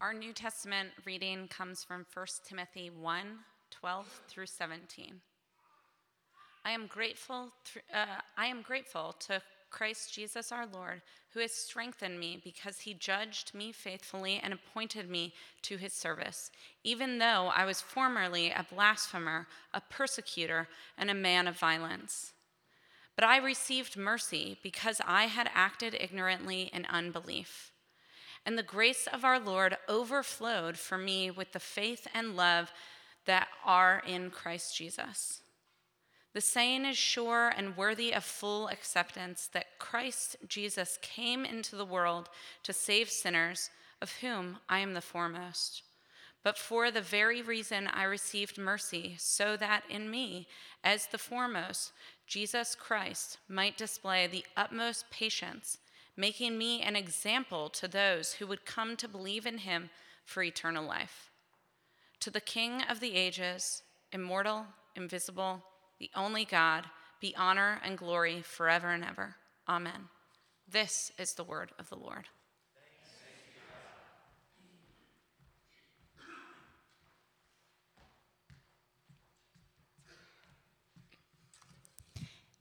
Our New Testament reading comes from 1 Timothy 1 12 through 17. I am grateful, uh, I am grateful to Christ Jesus our Lord, who has strengthened me because he judged me faithfully and appointed me to his service, even though I was formerly a blasphemer, a persecutor, and a man of violence. But I received mercy because I had acted ignorantly in unbelief. And the grace of our Lord overflowed for me with the faith and love that are in Christ Jesus. The saying is sure and worthy of full acceptance that Christ Jesus came into the world to save sinners, of whom I am the foremost. But for the very reason I received mercy, so that in me, as the foremost, Jesus Christ might display the utmost patience, making me an example to those who would come to believe in him for eternal life. To the King of the ages, immortal, invisible, the only God, be honor and glory forever and ever. Amen. This is the word of the Lord.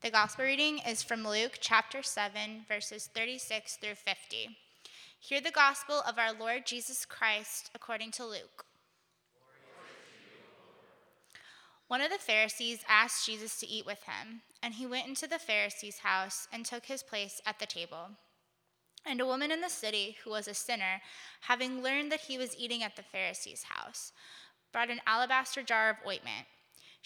The gospel reading is from Luke chapter 7, verses 36 through 50. Hear the gospel of our Lord Jesus Christ according to Luke. One of the Pharisees asked Jesus to eat with him, and he went into the Pharisee's house and took his place at the table. And a woman in the city, who was a sinner, having learned that he was eating at the Pharisee's house, brought an alabaster jar of ointment.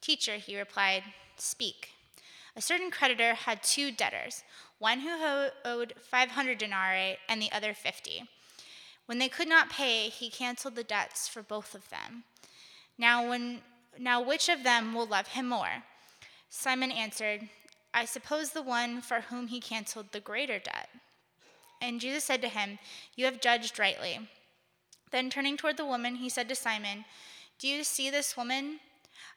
Teacher, he replied, Speak. A certain creditor had two debtors, one who owed 500 denarii and the other 50. When they could not pay, he canceled the debts for both of them. Now, when, now which of them will love him more? Simon answered, I suppose the one for whom he canceled the greater debt. And Jesus said to him, You have judged rightly. Then turning toward the woman, he said to Simon, Do you see this woman?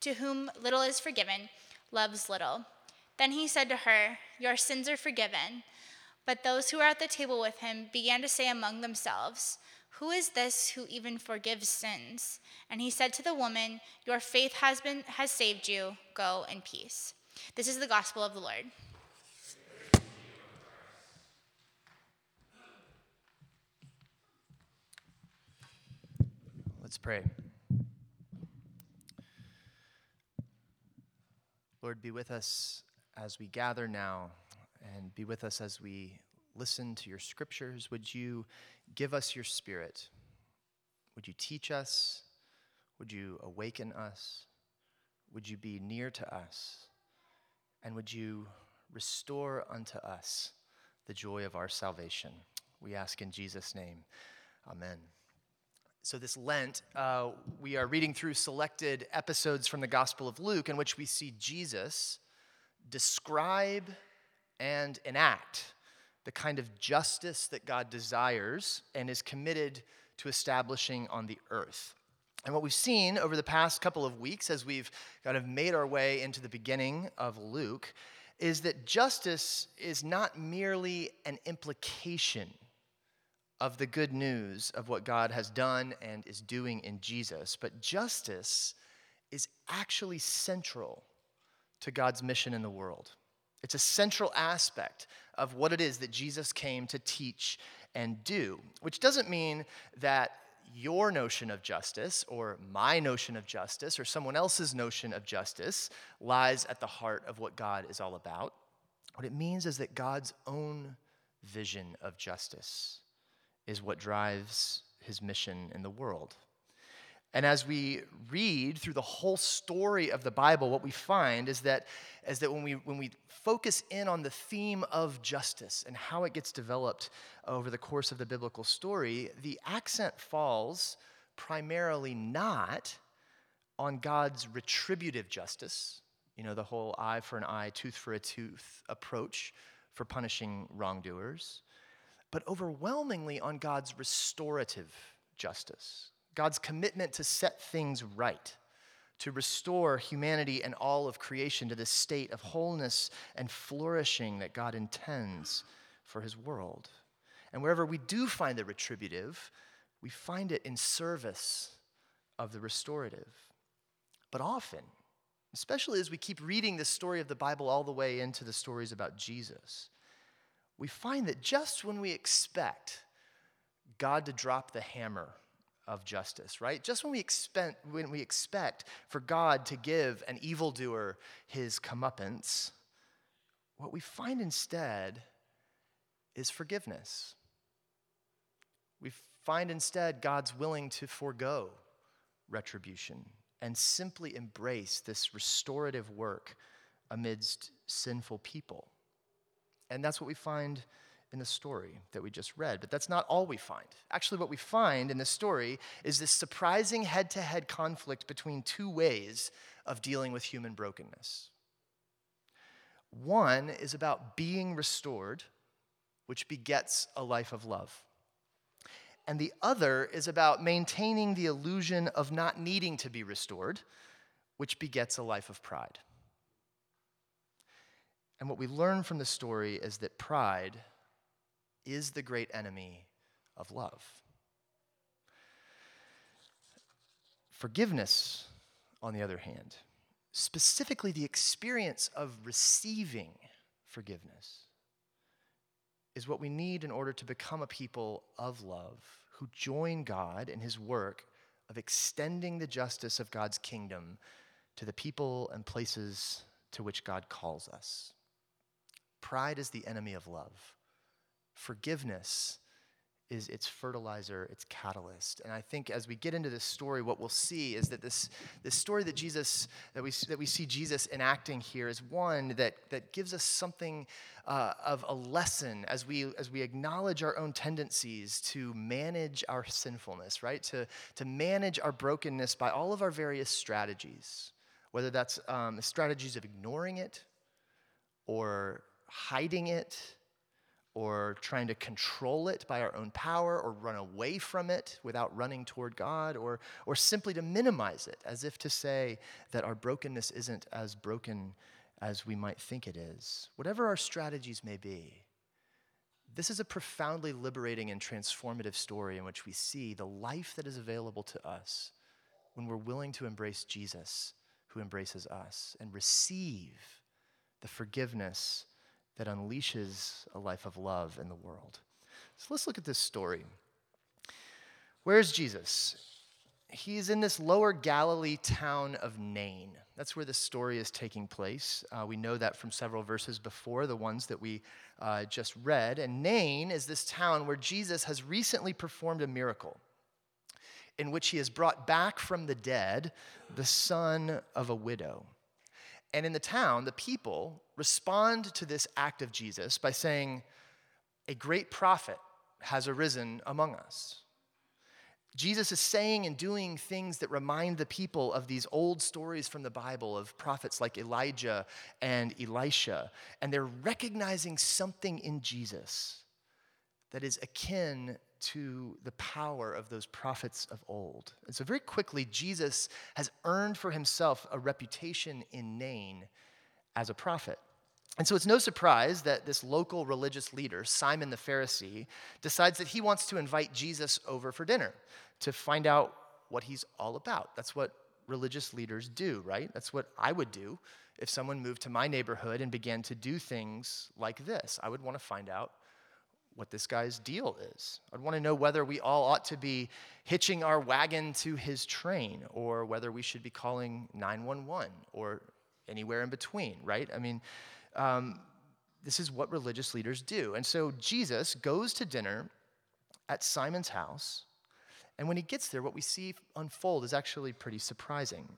to whom little is forgiven loves little. Then he said to her, Your sins are forgiven. But those who were at the table with him began to say among themselves, Who is this who even forgives sins? And he said to the woman, Your faith has, been, has saved you. Go in peace. This is the gospel of the Lord. Let's pray. Lord, be with us as we gather now and be with us as we listen to your scriptures. Would you give us your spirit? Would you teach us? Would you awaken us? Would you be near to us? And would you restore unto us the joy of our salvation? We ask in Jesus' name. Amen. So, this Lent, uh, we are reading through selected episodes from the Gospel of Luke in which we see Jesus describe and enact the kind of justice that God desires and is committed to establishing on the earth. And what we've seen over the past couple of weeks as we've kind of made our way into the beginning of Luke is that justice is not merely an implication of the good news of what God has done and is doing in Jesus, but justice is actually central to God's mission in the world. It's a central aspect of what it is that Jesus came to teach and do, which doesn't mean that your notion of justice or my notion of justice or someone else's notion of justice lies at the heart of what God is all about. What it means is that God's own vision of justice is what drives his mission in the world. And as we read through the whole story of the Bible, what we find is that, is that when, we, when we focus in on the theme of justice and how it gets developed over the course of the biblical story, the accent falls primarily not on God's retributive justice, you know, the whole eye for an eye, tooth for a tooth approach for punishing wrongdoers, but overwhelmingly on God's restorative justice God's commitment to set things right, to restore humanity and all of creation to the state of wholeness and flourishing that God intends for his world. And wherever we do find the retributive, we find it in service of the restorative. But often, especially as we keep reading the story of the Bible all the way into the stories about Jesus, we find that just when we expect God to drop the hammer of justice, right? Just when we expect, when we expect for God to give an evildoer his comeuppance, what we find instead is forgiveness. We find instead God's willing to forego retribution and simply embrace this restorative work amidst sinful people. And that's what we find in the story that we just read. But that's not all we find. Actually, what we find in this story is this surprising head to head conflict between two ways of dealing with human brokenness. One is about being restored, which begets a life of love. And the other is about maintaining the illusion of not needing to be restored, which begets a life of pride. And what we learn from the story is that pride is the great enemy of love. Forgiveness, on the other hand, specifically the experience of receiving forgiveness, is what we need in order to become a people of love who join God in his work of extending the justice of God's kingdom to the people and places to which God calls us. Pride is the enemy of love forgiveness is its fertilizer, its catalyst. And I think as we get into this story, what we'll see is that this, this story that Jesus, that we, that we see Jesus enacting here is one that, that gives us something uh, of a lesson as we, as we acknowledge our own tendencies to manage our sinfulness, right? To, to manage our brokenness by all of our various strategies, whether that's um, strategies of ignoring it or hiding it or trying to control it by our own power or run away from it without running toward God or, or simply to minimize it as if to say that our brokenness isn't as broken as we might think it is. Whatever our strategies may be, this is a profoundly liberating and transformative story in which we see the life that is available to us when we're willing to embrace Jesus who embraces us and receive the forgiveness that unleashes a life of love in the world. So let's look at this story. Where's Jesus? He's in this lower Galilee town of Nain. That's where the story is taking place. Uh, we know that from several verses before, the ones that we uh, just read. And Nain is this town where Jesus has recently performed a miracle in which he has brought back from the dead the son of a widow. And in the town, the people respond to this act of Jesus by saying, A great prophet has arisen among us. Jesus is saying and doing things that remind the people of these old stories from the Bible of prophets like Elijah and Elisha. And they're recognizing something in Jesus that is akin to the power of those prophets of old. And so, very quickly, Jesus has earned for himself a reputation in Nain as a prophet. And so, it's no surprise that this local religious leader, Simon the Pharisee, decides that he wants to invite Jesus over for dinner to find out what he's all about. That's what religious leaders do, right? That's what I would do if someone moved to my neighborhood and began to do things like this. I would want to find out what this guy's deal is. I'd want to know whether we all ought to be hitching our wagon to his train or whether we should be calling 911 or anywhere in between, right? I mean, um, this is what religious leaders do. And so Jesus goes to dinner at Simon's house. And when he gets there, what we see unfold is actually pretty surprising.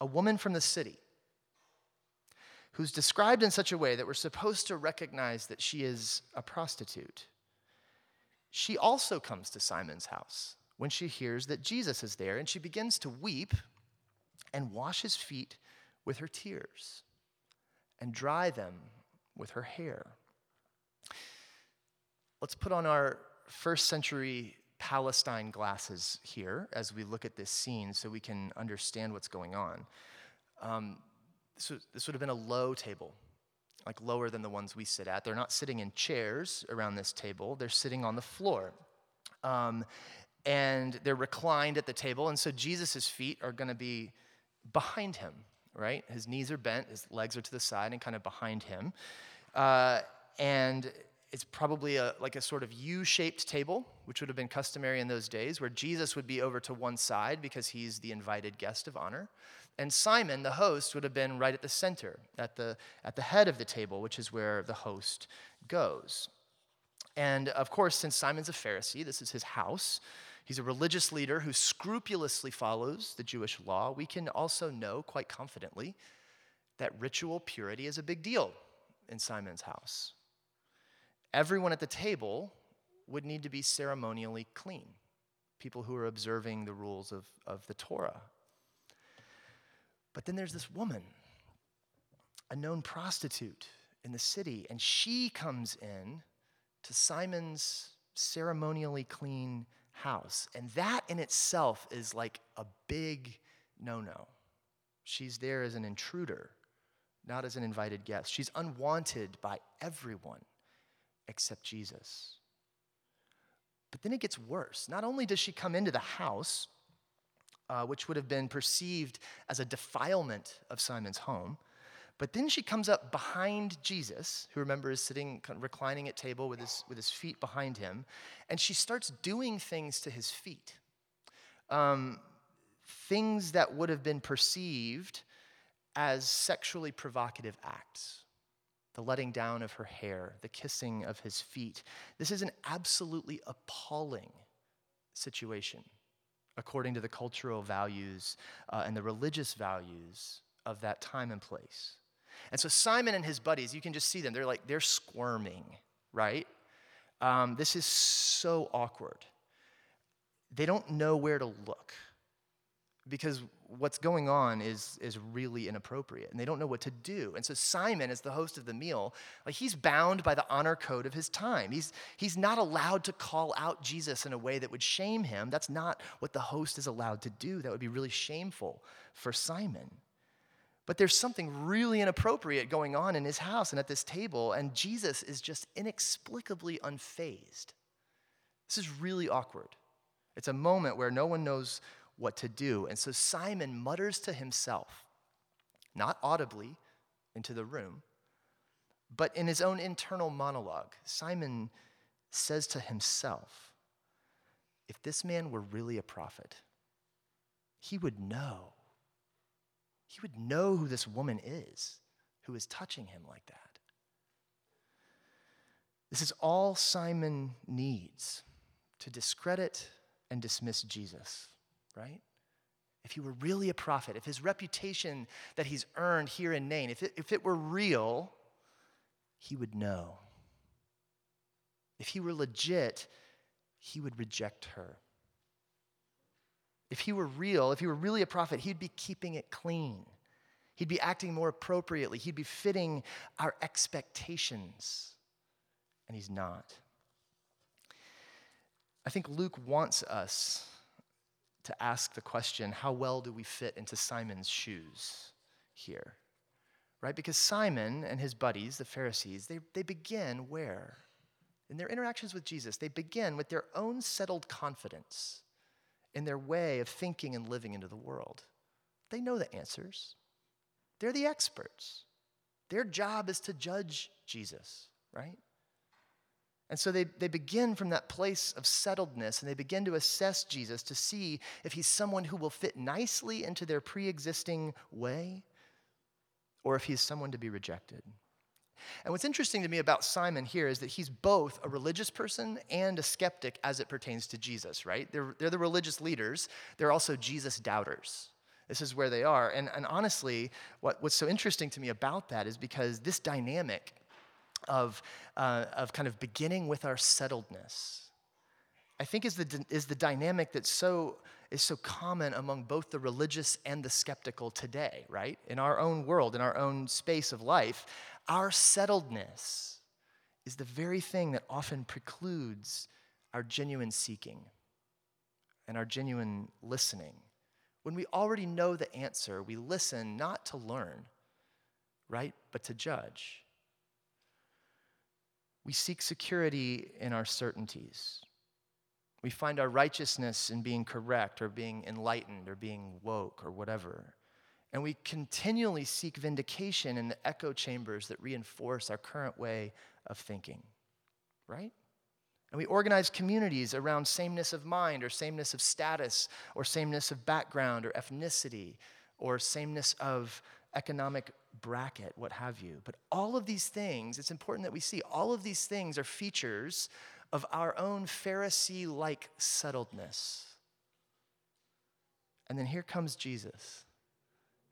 A woman from the city who's described in such a way that we're supposed to recognize that she is a prostitute. She also comes to Simon's house when she hears that Jesus is there, and she begins to weep and wash his feet with her tears and dry them with her hair. Let's put on our first century Palestine glasses here as we look at this scene so we can understand what's going on. Um, this, would, this would have been a low table, like lower than the ones we sit at. They're not sitting in chairs around this table, they're sitting on the floor. Um, and they're reclined at the table, and so Jesus' feet are going to be behind him, right? His knees are bent, his legs are to the side and kind of behind him. Uh, and it's probably a, like a sort of U shaped table, which would have been customary in those days, where Jesus would be over to one side because he's the invited guest of honor. And Simon, the host, would have been right at the center, at the, at the head of the table, which is where the host goes. And of course, since Simon's a Pharisee, this is his house. He's a religious leader who scrupulously follows the Jewish law. We can also know quite confidently that ritual purity is a big deal in Simon's house. Everyone at the table would need to be ceremonially clean, people who are observing the rules of, of the Torah. But then there's this woman, a known prostitute in the city, and she comes in to Simon's ceremonially clean house. And that in itself is like a big no no. She's there as an intruder, not as an invited guest. She's unwanted by everyone except Jesus. But then it gets worse. Not only does she come into the house, uh, which would have been perceived as a defilement of Simon's home. But then she comes up behind Jesus, who remember is sitting, reclining at table with his, with his feet behind him, and she starts doing things to his feet. Um, things that would have been perceived as sexually provocative acts. The letting down of her hair, the kissing of his feet. This is an absolutely appalling situation according to the cultural values uh, and the religious values of that time and place. And so Simon and his buddies, you can just see them. They're like, they're squirming, right? Um, this is so awkward. They don't know where to look because what's going on is, is really inappropriate and they don't know what to do. And so simon as the host of the meal. Like he's bound by the honor code of his time. He's, he's not allowed to call out jesus in a way that would shame him. That's not what the host is allowed to do. That would be really shameful for simon. But there's something really inappropriate going on in his house and at this table and jesus is just inexplicably unfazed. This is really awkward. It's a moment where no one knows what to do. And so Simon mutters to himself, not audibly into the room, but in his own internal monologue. Simon says to himself, if this man were really a prophet, he would know. He would know who this woman is who is touching him like that. This is all Simon needs to discredit and dismiss Jesus right? If he were really a prophet, if his reputation that he's earned here in Nain, if it, if it were real, he would know. If he were legit, he would reject her. If he were real, if he were really a prophet, he'd be keeping it clean. He'd be acting more appropriately. He'd be fitting our expectations. And he's not. I think Luke wants us to ask the question how well do we fit into Simon's shoes here? Right? Because Simon and his buddies, the Pharisees, they, they begin where? In their interactions with Jesus, they begin with their own settled confidence in their way of thinking and living into the world. They know the answers, they're the experts. Their job is to judge Jesus, right? And so they, they begin from that place of settledness and they begin to assess Jesus to see if he's someone who will fit nicely into their pre existing way or if he's someone to be rejected. And what's interesting to me about Simon here is that he's both a religious person and a skeptic as it pertains to Jesus, right? They're, they're the religious leaders, they're also Jesus doubters. This is where they are. And, and honestly, what, what's so interesting to me about that is because this dynamic of, uh, of kind of beginning with our settledness, I think is the, is the dynamic that so, is so common among both the religious and the skeptical today, right? In our own world, in our own space of life, our settledness is the very thing that often precludes our genuine seeking and our genuine listening. When we already know the answer, we listen not to learn, right, but to judge. We seek security in our certainties. We find our righteousness in being correct or being enlightened or being woke or whatever. And we continually seek vindication in the echo chambers that reinforce our current way of thinking, right? And we organize communities around sameness of mind or sameness of status or sameness of background or ethnicity or sameness of economic bracket, what have you. But all of these things, it's important that we see, all of these things are features of our own Pharisee like settledness. And then here comes Jesus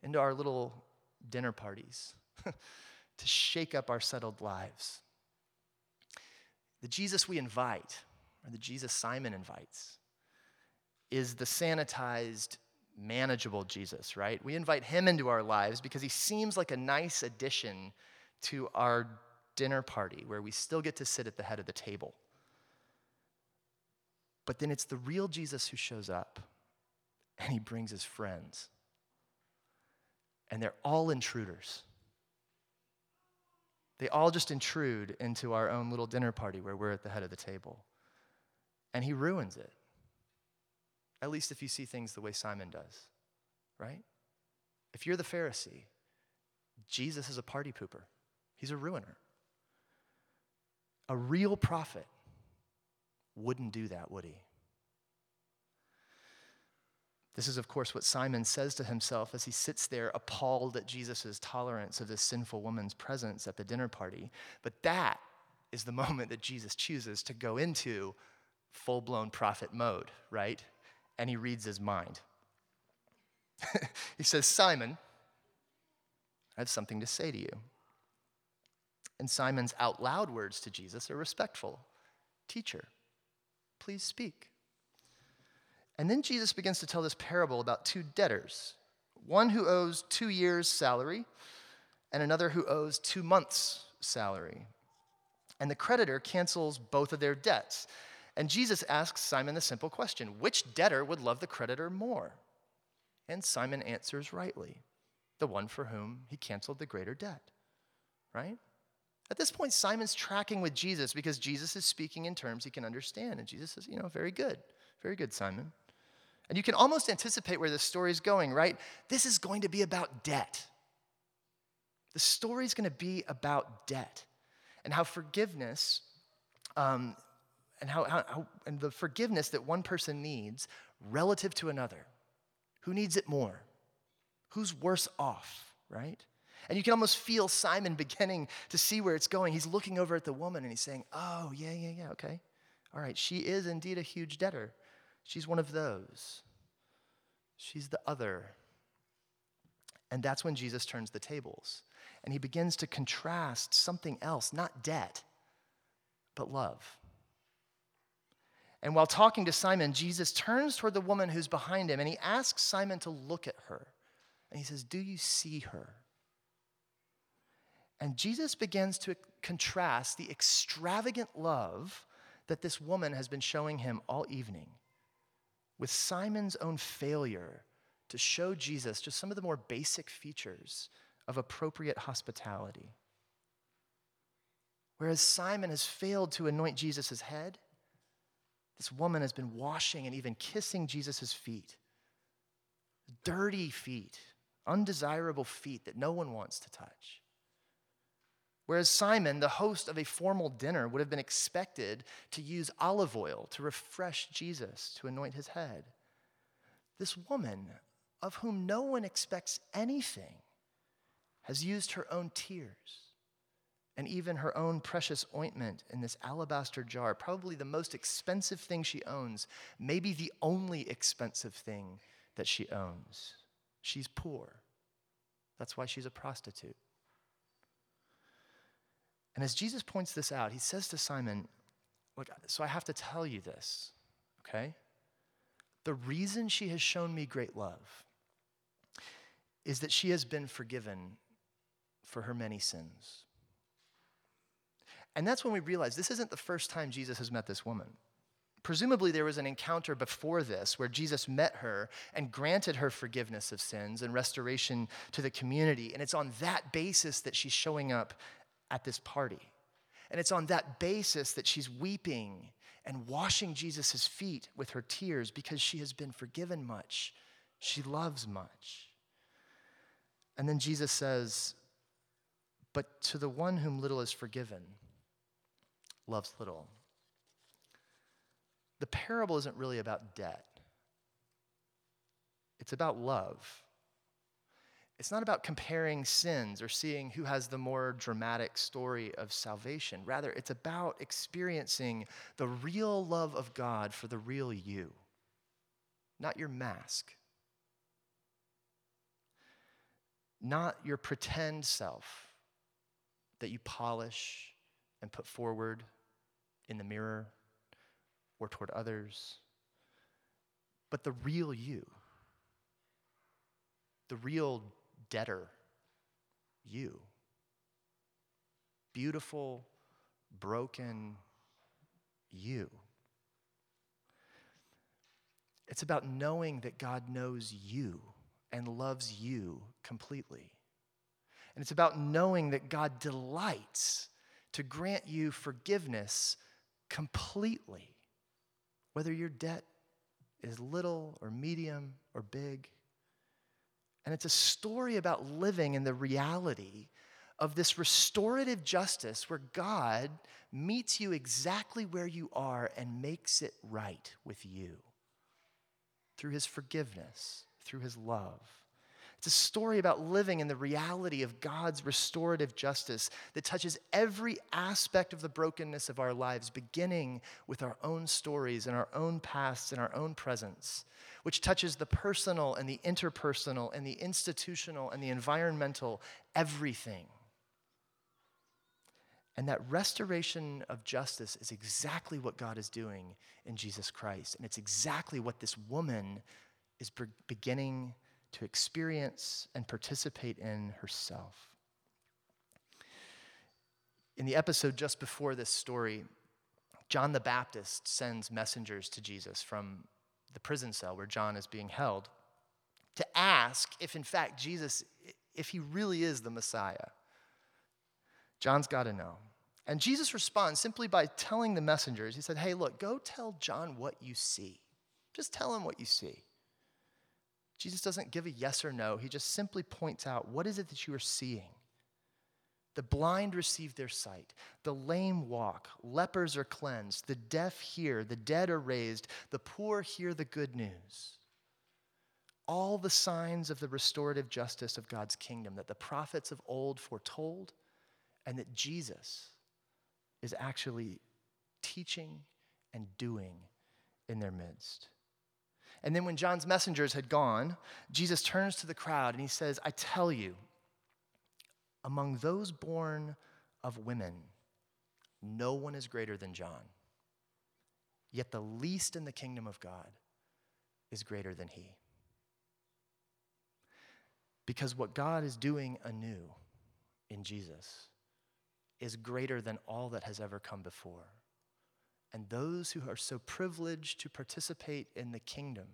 into our little dinner parties to shake up our settled lives. The Jesus we invite, or the Jesus Simon invites, is the sanitized, manageable Jesus, right? We invite him into our lives because he seems like a nice addition to our dinner party where we still get to sit at the head of the table. But then it's the real Jesus who shows up and he brings his friends. And they're all intruders. They all just intrude into our own little dinner party where we're at the head of the table. And he ruins it. At least if you see things the way Simon does, right? If you're the Pharisee, Jesus is a party pooper, he's a ruiner. A real prophet wouldn't do that, would he? This is, of course, what Simon says to himself as he sits there appalled at Jesus' tolerance of this sinful woman's presence at the dinner party. But that is the moment that Jesus chooses to go into full blown prophet mode, right? And he reads his mind. he says, Simon, I have something to say to you. And Simon's out loud words to Jesus are respectful Teacher, please speak. And then Jesus begins to tell this parable about two debtors one who owes two years' salary, and another who owes two months' salary. And the creditor cancels both of their debts. And Jesus asks Simon the simple question which debtor would love the creditor more? And Simon answers rightly the one for whom he canceled the greater debt, right? At this point, Simon's tracking with Jesus because Jesus is speaking in terms he can understand. And Jesus says, you know, very good, very good, Simon. And you can almost anticipate where this story is going, right? This is going to be about debt. The story is going to be about debt and how forgiveness um, and how, how, how, and the forgiveness that one person needs relative to another. Who needs it more? Who's worse off, right? And you can almost feel Simon beginning to see where it's going. He's looking over at the woman and he's saying, Oh, yeah, yeah, yeah, okay. All right, she is indeed a huge debtor. She's one of those. She's the other. And that's when Jesus turns the tables and he begins to contrast something else, not debt, but love. And while talking to Simon, Jesus turns toward the woman who's behind him and he asks Simon to look at her. And he says, Do you see her? And Jesus begins to contrast the extravagant love that this woman has been showing him all evening with Simon's own failure to show Jesus just some of the more basic features of appropriate hospitality. Whereas Simon has failed to anoint Jesus' head, this woman has been washing and even kissing Jesus' feet. Dirty feet, undesirable feet that no one wants to touch. Whereas Simon, the host of a formal dinner, would have been expected to use olive oil to refresh Jesus, to anoint his head. This woman, of whom no one expects anything, has used her own tears and even her own precious ointment in this alabaster jar, probably the most expensive thing she owns, maybe the only expensive thing that she owns. She's poor. That's why she's a prostitute. And as Jesus points this out, he says to Simon, Look, so I have to tell you this, okay? The reason she has shown me great love is that she has been forgiven for her many sins. And that's when we realize this isn't the first time Jesus has met this woman. Presumably, there was an encounter before this where Jesus met her and granted her forgiveness of sins and restoration to the community. And it's on that basis that she's showing up at this party. And it's on that basis that she's weeping and washing Jesus' feet with her tears because she has been forgiven much. She loves much. And then Jesus says, But to the one whom little is forgiven, loves little. The parable isn't really about debt, it's about love. It's not about comparing sins or seeing who has the more dramatic story of salvation. Rather, it's about experiencing the real love of God for the real you, not your mask, not your pretend self that you polish and put forward in the mirror or toward others, but the real you, the real debtor you. Beautiful, broken you. It's about knowing that God knows you and loves you completely. And it's about knowing that God delights to grant you forgiveness completely, whether your debt is little or medium or big. And it's a story about living in the reality of this restorative justice where God meets you exactly where you are and makes it right with you through his forgiveness, through his love. It's a story about living in the reality of God's restorative justice that touches every aspect of the brokenness of our lives, beginning with our own stories and our own pasts and our own presence, which touches the personal and the interpersonal and the institutional and the environmental, everything. And that restoration of justice is exactly what God is doing in Jesus Christ. And it's exactly what this woman is beginning to experience and participate in herself. In the episode just before this story, John the Baptist sends messengers to Jesus from the prison cell where John is being held to ask if, in fact, Jesus, if he really is the Messiah. John's got to know. And Jesus responds simply by telling the messengers, He said, Hey, look, go tell John what you see. Just tell him what you see. Jesus doesn't give a yes or no, he just simply points out what is it that you are seeing? The blind receive their sight, the lame walk, lepers are cleansed, the deaf hear, the dead are raised, the poor hear the good news. All the signs of the restorative justice of God's kingdom that the prophets of old foretold, and that Jesus is actually teaching and doing in their midst. And then when John's messengers had gone, Jesus turns to the crowd and he says, I tell you, among those born of women, no one is greater than John. Yet the least in the kingdom of God is greater than he. Because what God is doing anew in Jesus is greater than all that has ever come before. And those who are so privileged to participate in the kingdom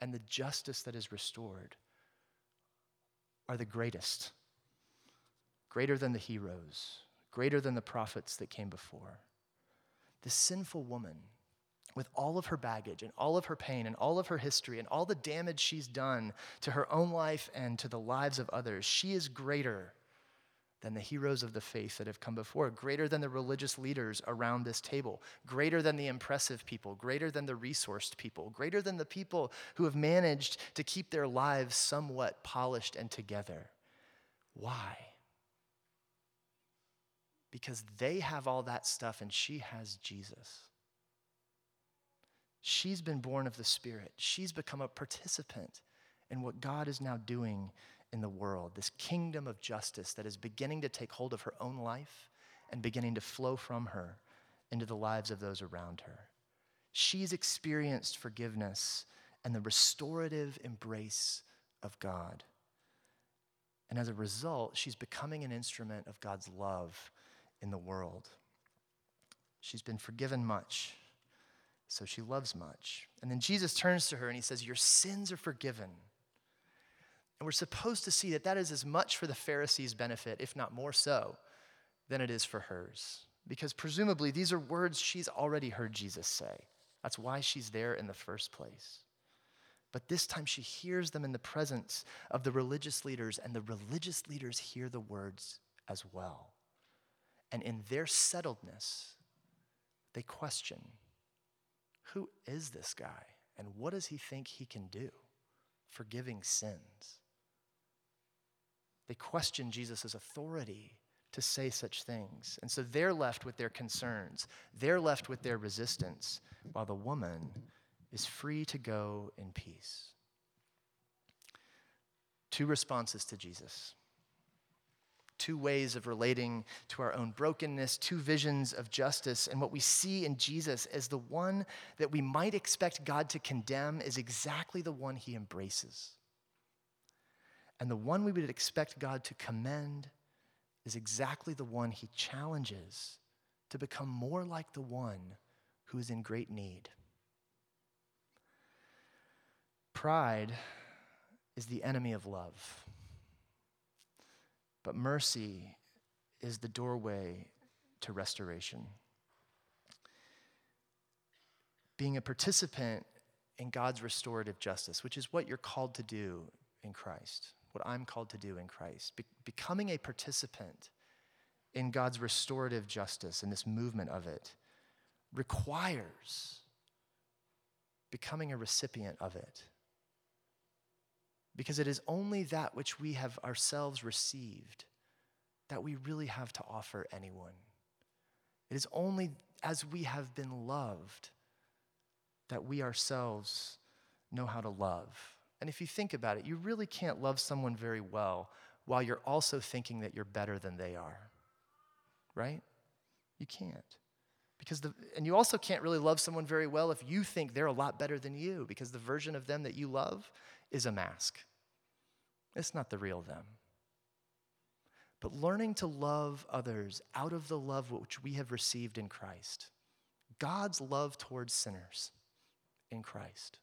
and the justice that is restored are the greatest, greater than the heroes, greater than the prophets that came before. The sinful woman, with all of her baggage and all of her pain and all of her history and all the damage she's done to her own life and to the lives of others, she is greater than the heroes of the faith that have come before, greater than the religious leaders around this table, greater than the impressive people, greater than the resourced people, greater than the people who have managed to keep their lives somewhat polished and together. Why? Because they have all that stuff and she has Jesus. She's been born of the Spirit. She's become a participant in what God is now doing in the world, this kingdom of justice that is beginning to take hold of her own life and beginning to flow from her into the lives of those around her. She's experienced forgiveness and the restorative embrace of God. And as a result, she's becoming an instrument of God's love in the world. She's been forgiven much, so she loves much. And then Jesus turns to her and he says, Your sins are forgiven. And we're supposed to see that that is as much for the Pharisees' benefit, if not more so, than it is for hers. Because presumably these are words she's already heard Jesus say. That's why she's there in the first place. But this time she hears them in the presence of the religious leaders, and the religious leaders hear the words as well. And in their settledness, they question who is this guy, and what does he think he can do? Forgiving sins. They question Jesus' authority to say such things. And so they're left with their concerns, they're left with their resistance, while the woman is free to go in peace. Two responses to Jesus. Two ways of relating to our own brokenness, two visions of justice. And what we see in Jesus as the one that we might expect God to condemn is exactly the one he embraces. And the one we would expect God to commend is exactly the one he challenges to become more like the one who is in great need. Pride is the enemy of love, but mercy is the doorway to restoration. Being a participant in God's restorative justice, which is what you're called to do in Christ what I'm called to do in Christ. Be- becoming a participant in God's restorative justice and this movement of it requires becoming a recipient of it. Because it is only that which we have ourselves received that we really have to offer anyone. It is only as we have been loved that we ourselves know how to love. And if you think about it, you really can't love someone very well while you're also thinking that you're better than they are. Right? You can't. Because the, and you also can't really love someone very well if you think they're a lot better than you, because the version of them that you love is a mask. It's not the real them. But learning to love others out of the love which we have received in Christ, God's love towards sinners in Christ.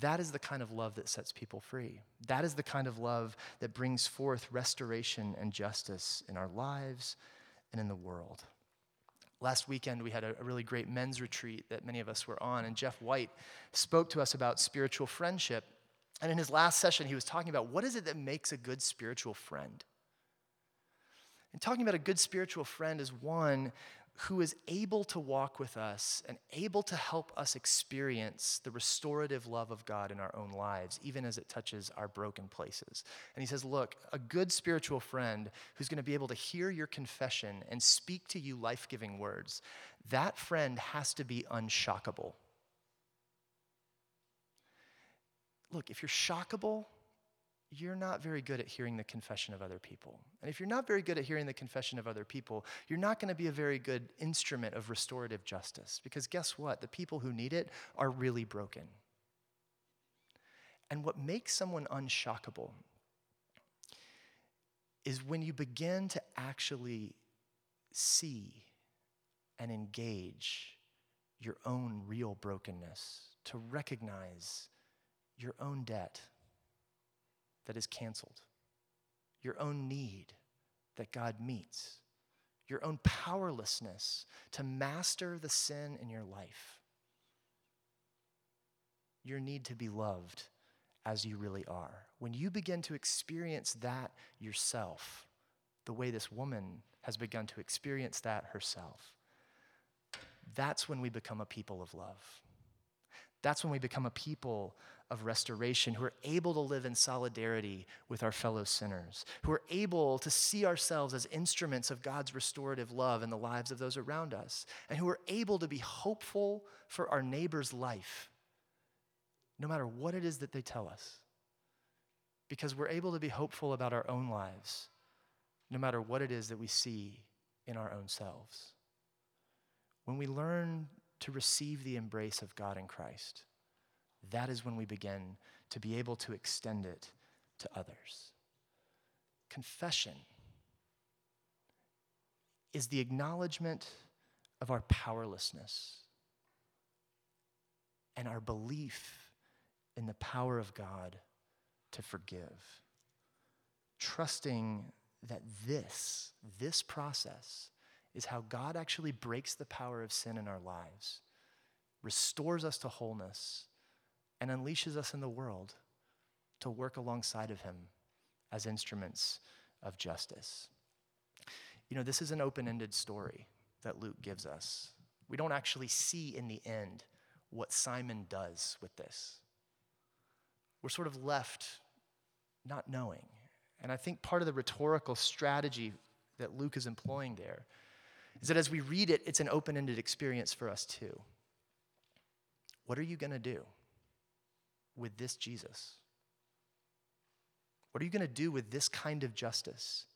That is the kind of love that sets people free. That is the kind of love that brings forth restoration and justice in our lives and in the world. Last weekend, we had a, really great men's retreat that many of us were on, and Jeff White spoke to us about spiritual friendship. And in his last session, he was talking about what is it that makes a good spiritual friend? And talking about a good spiritual friend is one who is able to walk with us and able to help us experience the restorative love of God in our own lives, even as it touches our broken places. And he says, Look, a good spiritual friend who's going to be able to hear your confession and speak to you life giving words, that friend has to be unshockable. Look, if you're shockable, you're not very good at hearing the confession of other people. And if you're not very good at hearing the confession of other people, you're not going to be a very good instrument of restorative justice. Because guess what? The people who need it are really broken. And what makes someone unshockable is when you begin to actually see and engage your own real brokenness, to recognize your own debt that is canceled, your own need that God meets, your own powerlessness to master the sin in your life, your need to be loved as you really are. When you begin to experience that yourself, the way this woman has begun to experience that herself. That's when we become a people of love. That's when we become a people of restoration who are able to live in solidarity with our fellow sinners, who are able to see ourselves as instruments of God's restorative love in the lives of those around us, and who are able to be hopeful for our neighbor's life, no matter what it is that they tell us. Because we're able to be hopeful about our own lives, no matter what it is that we see in our own selves. When we learn to receive the embrace of God in Christ, that is when we begin to be able to extend it to others. Confession is the acknowledgement of our powerlessness and our belief in the power of God to forgive. Trusting that this, this process, is how God actually breaks the power of sin in our lives, restores us to wholeness, and unleashes us in the world to work alongside of Him as instruments of justice. You know, this is an open ended story that Luke gives us. We don't actually see in the end what Simon does with this. We're sort of left not knowing. And I think part of the rhetorical strategy that Luke is employing there is that as we read it, it's an open ended experience for us too. What are you going to do with this Jesus? What are you going to do with this kind of justice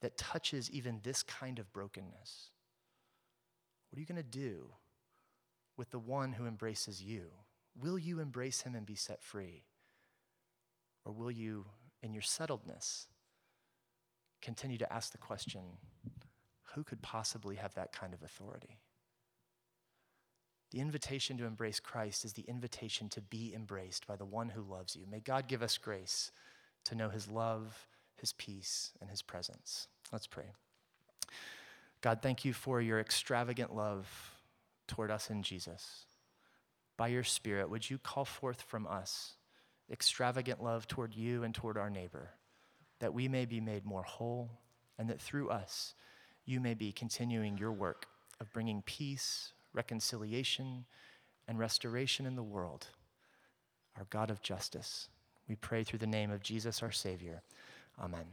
that touches even this kind of brokenness? What are you going to do with the one who embraces you? Will you embrace him and be set free? Or will you, in your settledness, continue to ask the question who could possibly have that kind of authority? The invitation to embrace Christ is the invitation to be embraced by the one who loves you. May God give us grace to know his love, his peace, and his presence. Let's pray. God, thank you for your extravagant love toward us in Jesus. By your Spirit, would you call forth from us extravagant love toward you and toward our neighbor, that we may be made more whole, and that through us, you may be continuing your work of bringing peace, reconciliation, and restoration in the world. Our God of justice, we pray through the name of Jesus, our Savior. Amen.